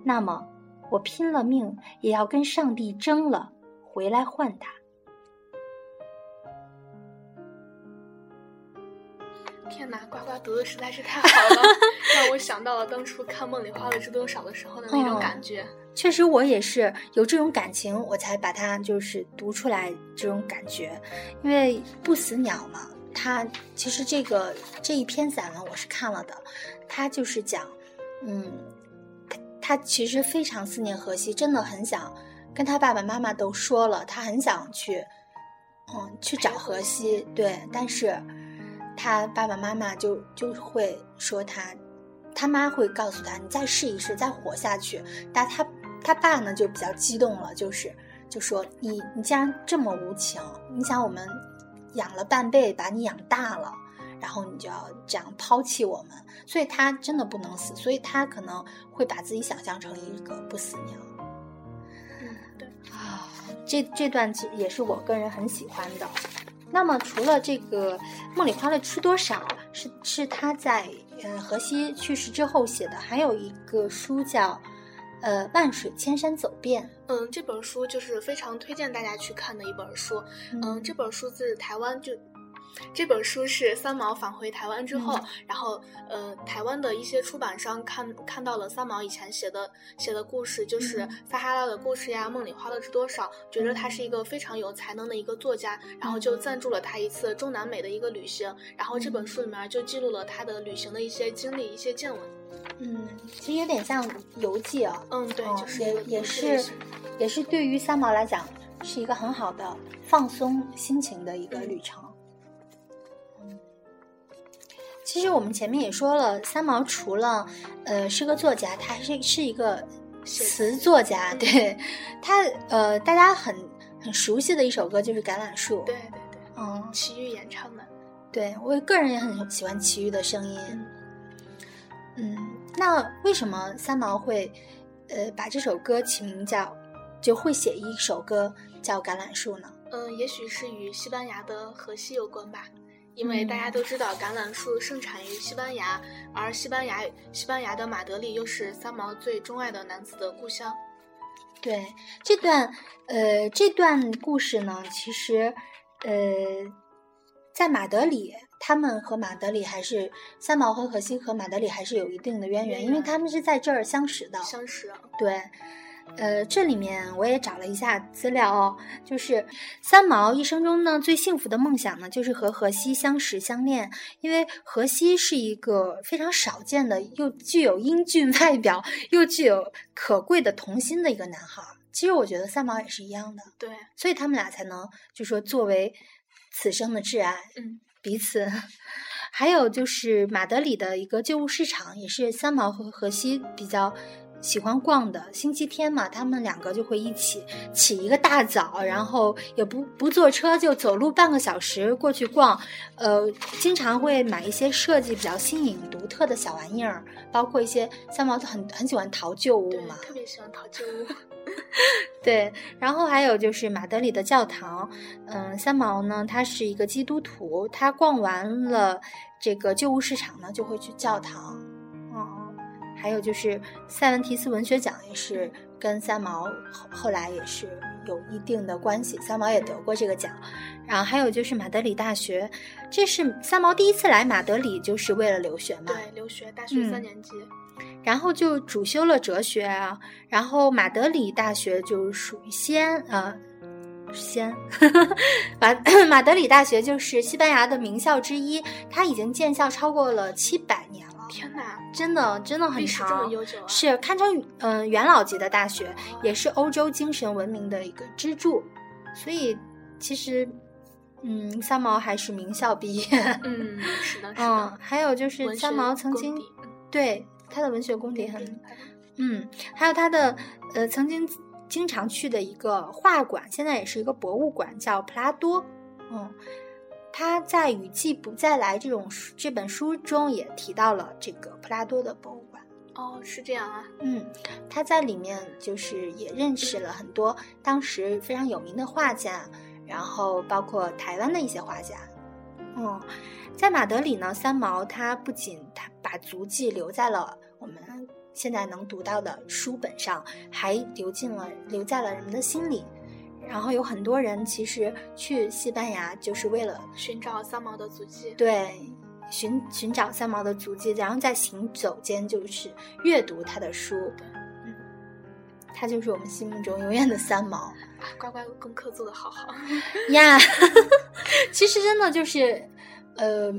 那么我拼了命也要跟上帝争了，回来换他。天哪，呱呱读的实在是太好了，让我想到了当初看《梦里花落知多少》的时候的那种哦感觉。确实，我也是有这种感情，我才把它就是读出来这种感觉。因为不死鸟嘛，它其实这个这一篇散文我是看了的，它就是讲，嗯，他他其实非常思念荷西，真的很想跟他爸爸妈妈都说了，他很想去，嗯，去找荷西，对，但是他爸爸妈妈就就会说他。他妈会告诉他：“你再试一试，再活下去。”但他他爸呢就比较激动了，就是就说：“你你既然这么无情，你想我们养了半辈，把你养大了，然后你就要这样抛弃我们，所以他真的不能死，所以他可能会把自己想象成一个不死鸟嗯，对。啊。这这段其实也是我个人很喜欢的。那么除了这个《梦里花落知多少》是是他在呃荷西去世之后写的，还有一个书叫呃《万水千山走遍》。嗯，这本书就是非常推荐大家去看的一本书。嗯，这本书自台湾就，这本书是三毛返回台湾之后，嗯然后呃，台湾的一些出版商看看到了三毛以前写的写的故事，就是嗯撒哈拉的故事呀，梦里花落知多少，觉得他是一个非常有才能的一个作家，然后就赞助了他一次中南美的一个旅行，然后这本书里面就记录了他的旅行的一些经历、一些见闻。嗯，其实有点像游记啊。嗯，对，嗯就是也也是也是对于三毛来讲是一个很好的放松心情的一个旅程。其实我们前面也说了，三毛除了呃是个作家，他还是是一个词作家。嗯 对他呃，大家很很熟悉的一首歌就是《橄榄树》。对对对，嗯，齐豫演唱的。对我个人也很喜欢齐豫的声音。嗯嗯，那为什么三毛会呃把这首歌起名叫，就会写一首歌叫《橄榄树》呢？嗯，也许是与西班牙的河西有关吧，因为大嗯家都知道橄榄树盛产于西班牙，而西班牙西班牙的马德里又是三毛最钟爱的男子的故乡。对这段呃这段故事呢，其实呃在马德里，他们和马德里还是三毛和荷西和马德里还是有一定的渊源，因为他们是在这儿相识的。相识啊，对，呃，这里面我也找了一下资料哦，就是三毛一生中呢最幸福的梦想呢，就是和荷西相识相恋，因为荷西是一个非常少见的，又具有英俊外表，又具有可贵的童心的一个男孩儿。其实我觉得三毛也是一样的，对，所以他们俩才能就说作为此生的挚爱，嗯，彼此。还有就是马德里的一个旧物市场，也是三毛和荷西比较喜欢逛的。星期天嘛，他们两个就会一起起一个大早，然后也不不坐车，就走路半个小时过去逛。呃，经常会买一些设计比较新颖独特的小玩意儿，包括一些三毛很很喜欢淘旧物，嘛，特别喜欢淘旧物。对，然后还有就是马德里的教堂，嗯，三毛呢，他是一个基督徒，他逛完了这个旧物市场呢，就会去教堂，嗯，还有就是塞文提斯文学奖也是跟三毛后后来也是有一定的关系，三毛也得过这个奖，然后还有就是马德里大学，这是三毛第一次来马德里就是为了留学嘛，对，留学大学三嗯年级。然后就主修了哲学啊，然后马德里大学就属于西安啊，西安，马 马德里大学就是西班牙的名校之一，它已经建校超过了七百年了，天哪，真的真的很长，悠久啊！是堪称嗯、呃元老级的大学，也是欧洲精神文明的一个支柱，所以其实嗯，三毛还是名校毕业，嗯，是的，是嗯的。，还有就是三毛曾经对他的文学功底很嗯，还有他的呃曾经经常去的一个画馆，现在也是一个博物馆，叫普拉多。嗯，他在《雨季不再来》这种书这本书中也提到了这个普拉多的博物馆。哦，是这样啊。嗯，他在里面就是也认识了很多当时非常有名的画家，然后包括台湾的一些画家。嗯，在马德里呢，三毛他不仅他把足迹留在了我们现在能读到的书本上，还流进了留在了人们的心里。然后有很多人其实去西班牙就是为了寻找三毛的足迹。对，寻寻找三毛的足迹，然后在行走间就是阅读他的书。对，嗯，他就是我们心目中永远的三毛啊，乖乖功课做得好好。呀。其实真的就是，呃，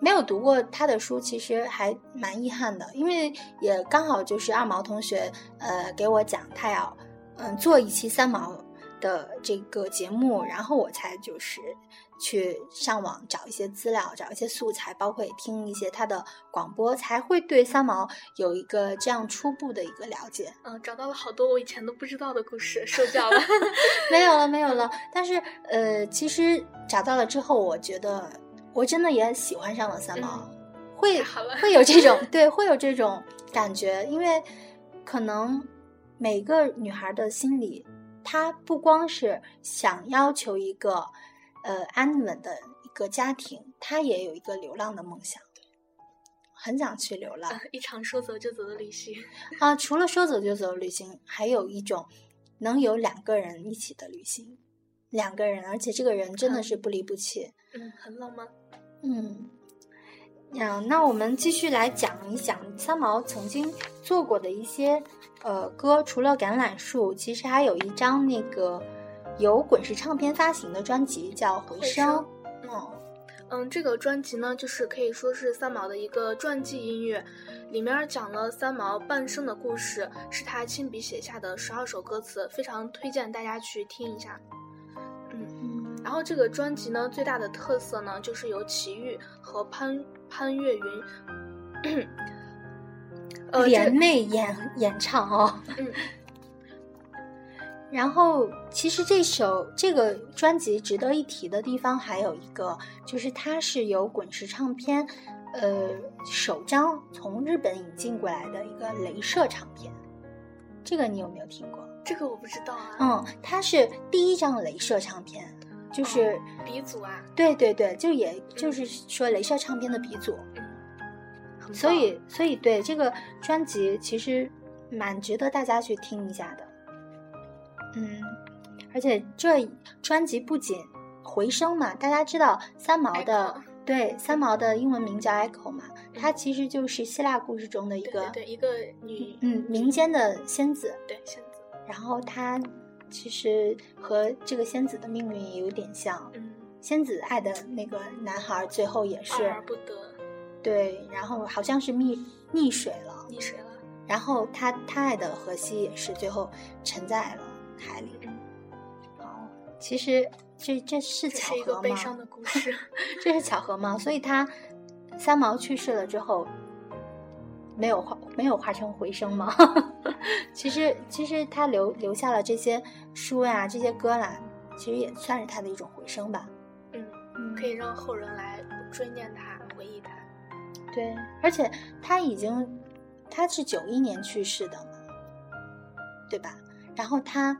没有读过他的书，其实还蛮遗憾的，因为也刚好就是二毛同学呃给我讲他要嗯做一期三毛的这个节目，然后我才就是去上网找一些资料，找一些素材，包括也听一些他的广播，才会对三毛有一个这样初步的一个了解。嗯，找到了好多我以前都不知道的故事，受教了。没有了，没有了。但是呃，其实找到了之后，我觉得我真的也喜欢上了三毛，会会有这种 对，会有这种感觉，因为可能每个女孩的心里，她不光是想要求一个呃安稳的一个家庭，他也有一个流浪的梦想，很想去流浪。呃一场说走就走的旅行。啊，除了说走就走的旅行，还有一种能有两个人一起的旅行，两个人，而且这个人真的嗯是不离不弃。嗯，很浪漫。嗯，呀，那我们继续来讲一讲三毛曾经做过的一些呃歌，除了《橄榄树》，其实还有一张那个由滚石唱片发行的专辑叫《回回声》声。嗯，嗯，这个专辑呢，就是可以说是三毛的一个传记音乐，里面讲了三毛半生的故事，是他亲笔写下的十二首歌词，非常推荐大家去听一下。嗯，然后这个专辑呢，最大的特色呢，就是由齐豫和潘潘越云，呃，联袂演演唱哦。嗯。然后，其实这首这个专辑值得一提的地方还有一个，就是它是由滚石唱片，呃，首张从日本引进过来的一个镭射唱片。这个你有没有听过？这个我不知道啊。嗯，它是第一张镭射唱片，就是鼻祖啊。对对对，就也就是说镭射唱片的鼻祖。嗯。所以，所以对这个专辑其实蛮值得大家去听一下的。嗯，而且这专辑不仅回声嘛，大家知道三毛的对三毛的英文名叫 Echo 嘛，它其实就是希腊故事中的一个对一个女嗯民间的仙子对仙子，然后她其实和这个仙子的命运也有点像，嗯，仙子爱的那个男孩最后也是爱而不得，对，然后好像是溺溺水了，溺水了，然后他他爱的荷西也是最后沉在了。海里，哦，其实这这是巧合吗？悲伤的故事，这是巧合吗？所以他三毛去世了之后，没有化没有化成回声吗？其实其实他留留下了这些书呀，这些歌啦，其实也算是他的一种回声吧。嗯，可以让后人来追念他，回忆他。对，而且他已经他是九一年去世的嘛，对吧？然后他，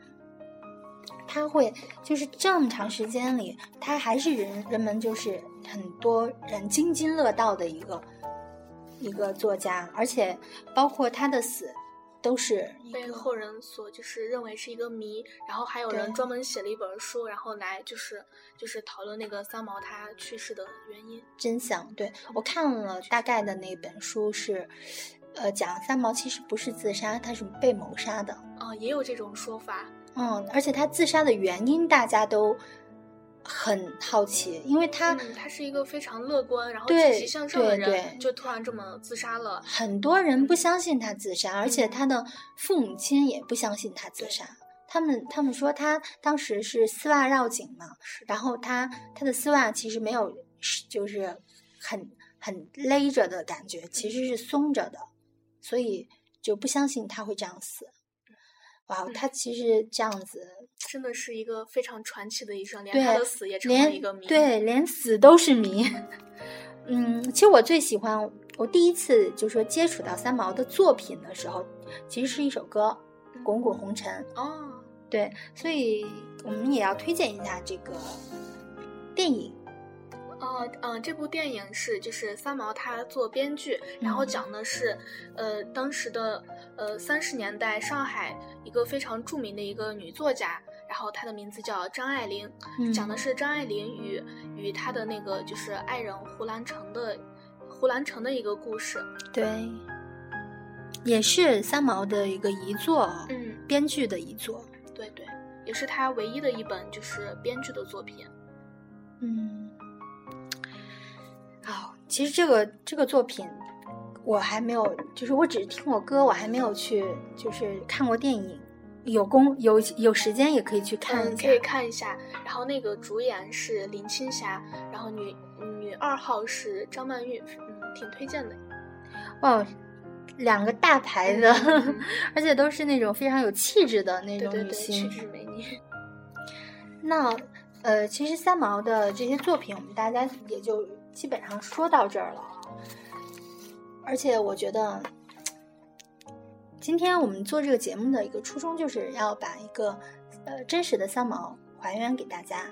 他会就是这么长时间里，他还是人人们就是很多人津津乐道的一个一个作家，而且包括他的死，都是被后人所就是认为是一个谜。然后还有人专门写了一本书，然后来就是就是讨论那个三毛他去世的原因真相。对我看了大概的那本书是。呃，讲三毛其实不是自杀，他是被谋杀的。哦，也有这种说法。嗯，而且他自杀的原因大家都很好奇，因为他他是一个非常乐观，然后积极向上的人，就突然这么自杀了。很多人不相信他自杀，而且他的父母亲也不相信他自杀。他们他们说他当时是丝袜绕颈嘛，然后他他的丝袜其实没有就是很很勒着的感觉，其实是松着的。所以就不相信他会这样死，哇！他其实这样子真的是一个非常传奇的一生，连他的死也成了一个谜。对，连死都是谜。嗯，其实我最喜欢，我第一次就是说接触到三毛的作品的时候，其实是一首歌《滚滚红尘》哦。对，所以我们也要推荐一下这个电影。哦，嗯，这部电影是就是三毛他做编剧，然后讲的是，呃，当时的呃三十年代上海一个非常著名的一个女作家，然后她的名字叫张爱玲，讲的是张爱玲与与她的那个就是爱人胡兰成的胡兰成的一个故事。对，也是三毛的一个遗作，嗯，编剧的遗作。对对，也是他唯一的一本就是编剧的作品。嗯。哦，其实这个这个作品，我还没有，就是我只是听过歌，我还没有去，就是看过电影。有功有有时间也可以去看一下，可以看一下。然后那个主演是林青霞，然后女女二号是张曼玉，嗯，挺推荐的。哦，两个大牌的，而且都是那种非常有气质的那种女性，气质美女。那呃，其实三毛的这些作品，我们大家也就。基本上说到这儿了，而且我觉得，今天我们做这个节目的一个初衷，就是要把一个呃真实的三毛还原给大家。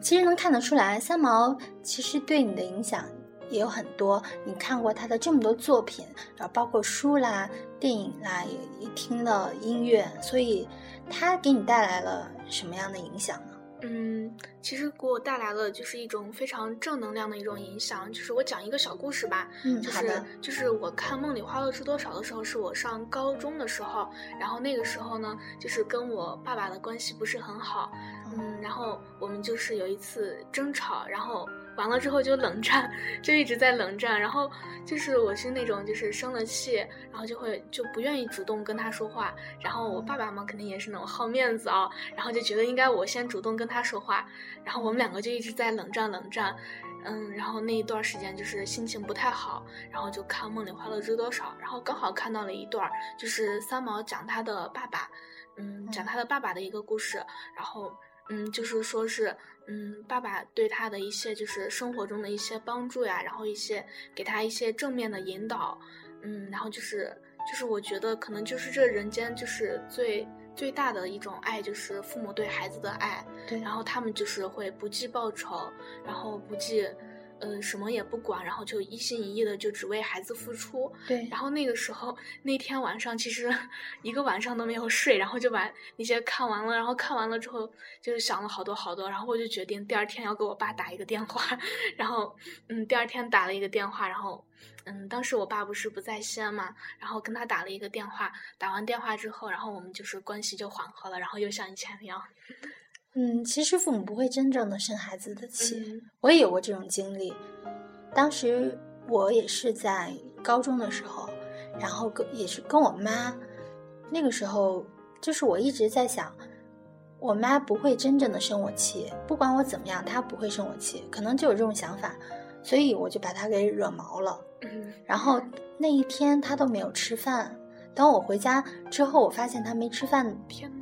其实能看得出来，三毛其实对你的影响也有很多。你看过他的这么多作品，然后包括书啦、电影啦，也也听了音乐，所以他给你带来了什么样的影响呢？嗯，其实给我带来了就是一种非常正能量的一种影响。就是我讲一个小故事吧，嗯，就是就是我看《梦里花落知多少》的时候，是我上高中的时候，然后那个时候呢，就是跟我爸爸的关系不是很好，嗯，然后我们就是有一次争吵，然后完了之后就冷战，就一直在冷战。然后就是我是那种就是生了气，然后就会就不愿意主动跟他说话。然后我爸爸嘛肯定也是那种好面子啊，然后就觉得应该我先主动跟他说话。然后我们两个就一直在冷战冷战。嗯，然后那一段时间就是心情不太好，然后就看《梦里花落知多少》，然后刚好看到了一段，就是三毛讲他的爸爸，嗯，讲他的爸爸的一个故事，然后嗯，就是说是嗯，爸爸对他的一些就是生活中的一些帮助呀，然后一些给他一些正面的引导，嗯，然后就是就是我觉得可能就是这人间就是最。最大的一种爱就是父母对孩子的爱，对，然后他们就是会不计报酬，然后不计。呃，什么也不管，然后就一心一意的就只为孩子付出。对。然后那个时候，那天晚上其实 一个晚上都没有睡，然后就把那些看完了。然后看完了之后，就是想了好多好多。然后我就决定第二天要给我爸打一个电话。然后，嗯，第二天打了一个电话。然后，嗯，当时我爸不是不在西安嘛，然后跟他打了一个电话。打完电话之后，然后我们就是关系就缓和了，然后又像以前一样。嗯，其实父母不会真正的生孩子的气，我也有过这种经历。当时我也是在高中的时候，然后跟也是跟我妈，那个时候就是我一直在想，我妈不会真正的生我气，不管我怎么样，她不会生我气，可能就有这种想法，所以我就把她给惹毛了。然后那一天她都没有吃饭，等我回家之后，我发现她没吃饭。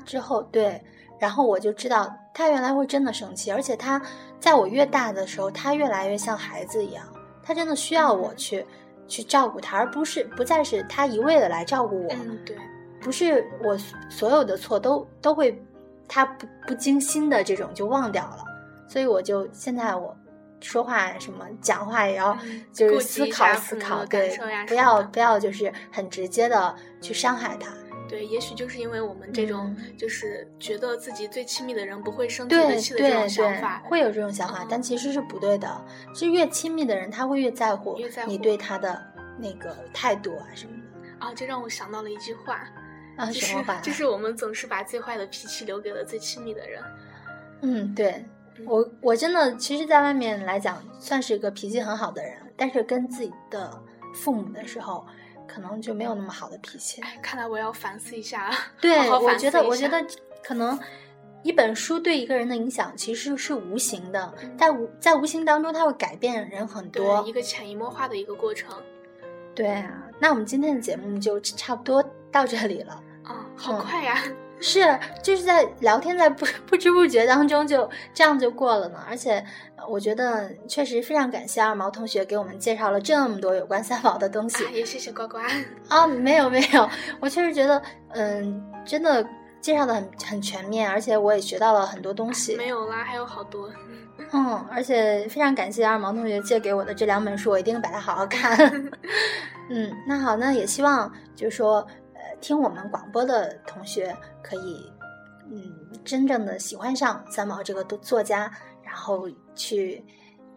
之后对。然后我就知道他原来会真的生气，而且他在我越大的时候，他越来越像孩子一样，他真的需要我去去照顾他，而不是不再是他一味的来照顾我。嗯，对，不是我所有的错都都会他不不经心的这种就忘掉了，所以我就现在我说话什么讲话也要就是思考思考，对，不要不要就是很直接的去伤害他。对，也许就是因为我们这种，就是觉得自己最亲密的人不会生自己的气的这种想法，会有这种想法，但其实是不对的。其实越亲密的人，他会越在乎你对他的那个态度啊什么的。啊，这让我想到了一句话，啊，什么话？就是我们总是把最坏的脾气留给了最亲密的人。嗯，对我，我真的，其实，在外面来讲，算是一个脾气很好的人，但是跟自己的父母的时候。可能就没有那么好的脾气。哎，看来我要反思一下。对，我觉得，我觉得可能一本书对一个人的影响其实是无形的，在无在无形当中，它会改变人很多，一个潜移默化的一个过程。对啊，那我们今天的节目就差不多到这里了。啊，好快呀！是，就是在聊天，在不 不知不觉当中就这样就过了呢。而且，我觉得确实非常感谢二毛同学给我们介绍了这么多有关三宝的东西。也谢谢呱呱。啊，没有没有，我确实觉得，嗯，真的介绍的很很全面，而且我也学到了很多东西。没有啦，还有好多。嗯，而且非常感谢二毛同学借给我的这两本书，我一定把它好好看。嗯，那好，那也希望就是说。听我们广播的同学可以，嗯，真正的喜欢上三毛这个作家，然后去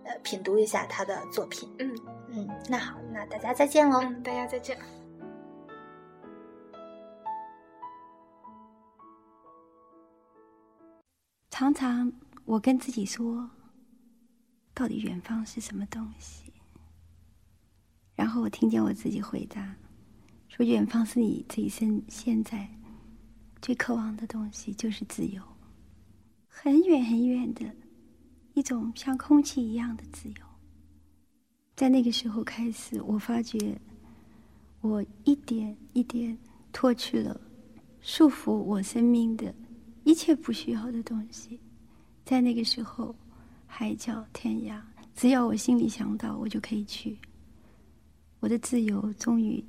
呃品读一下他的作品。嗯嗯，那好，那大家再见喽！嗯，大家再见。常常我跟自己说，到底远方是什么东西？然后我听见我自己回答。说远方是你这一生现在最渴望的东西，就是自由，很远很远的一种像空气一样的自由。在那个时候开始，我发觉我一点一点脱去了束缚我生命的一切不需要的东西。在那个时候，海角天涯，只要我心里想到，我就可以去。我的自由终于。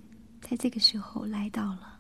在这个时候来到了。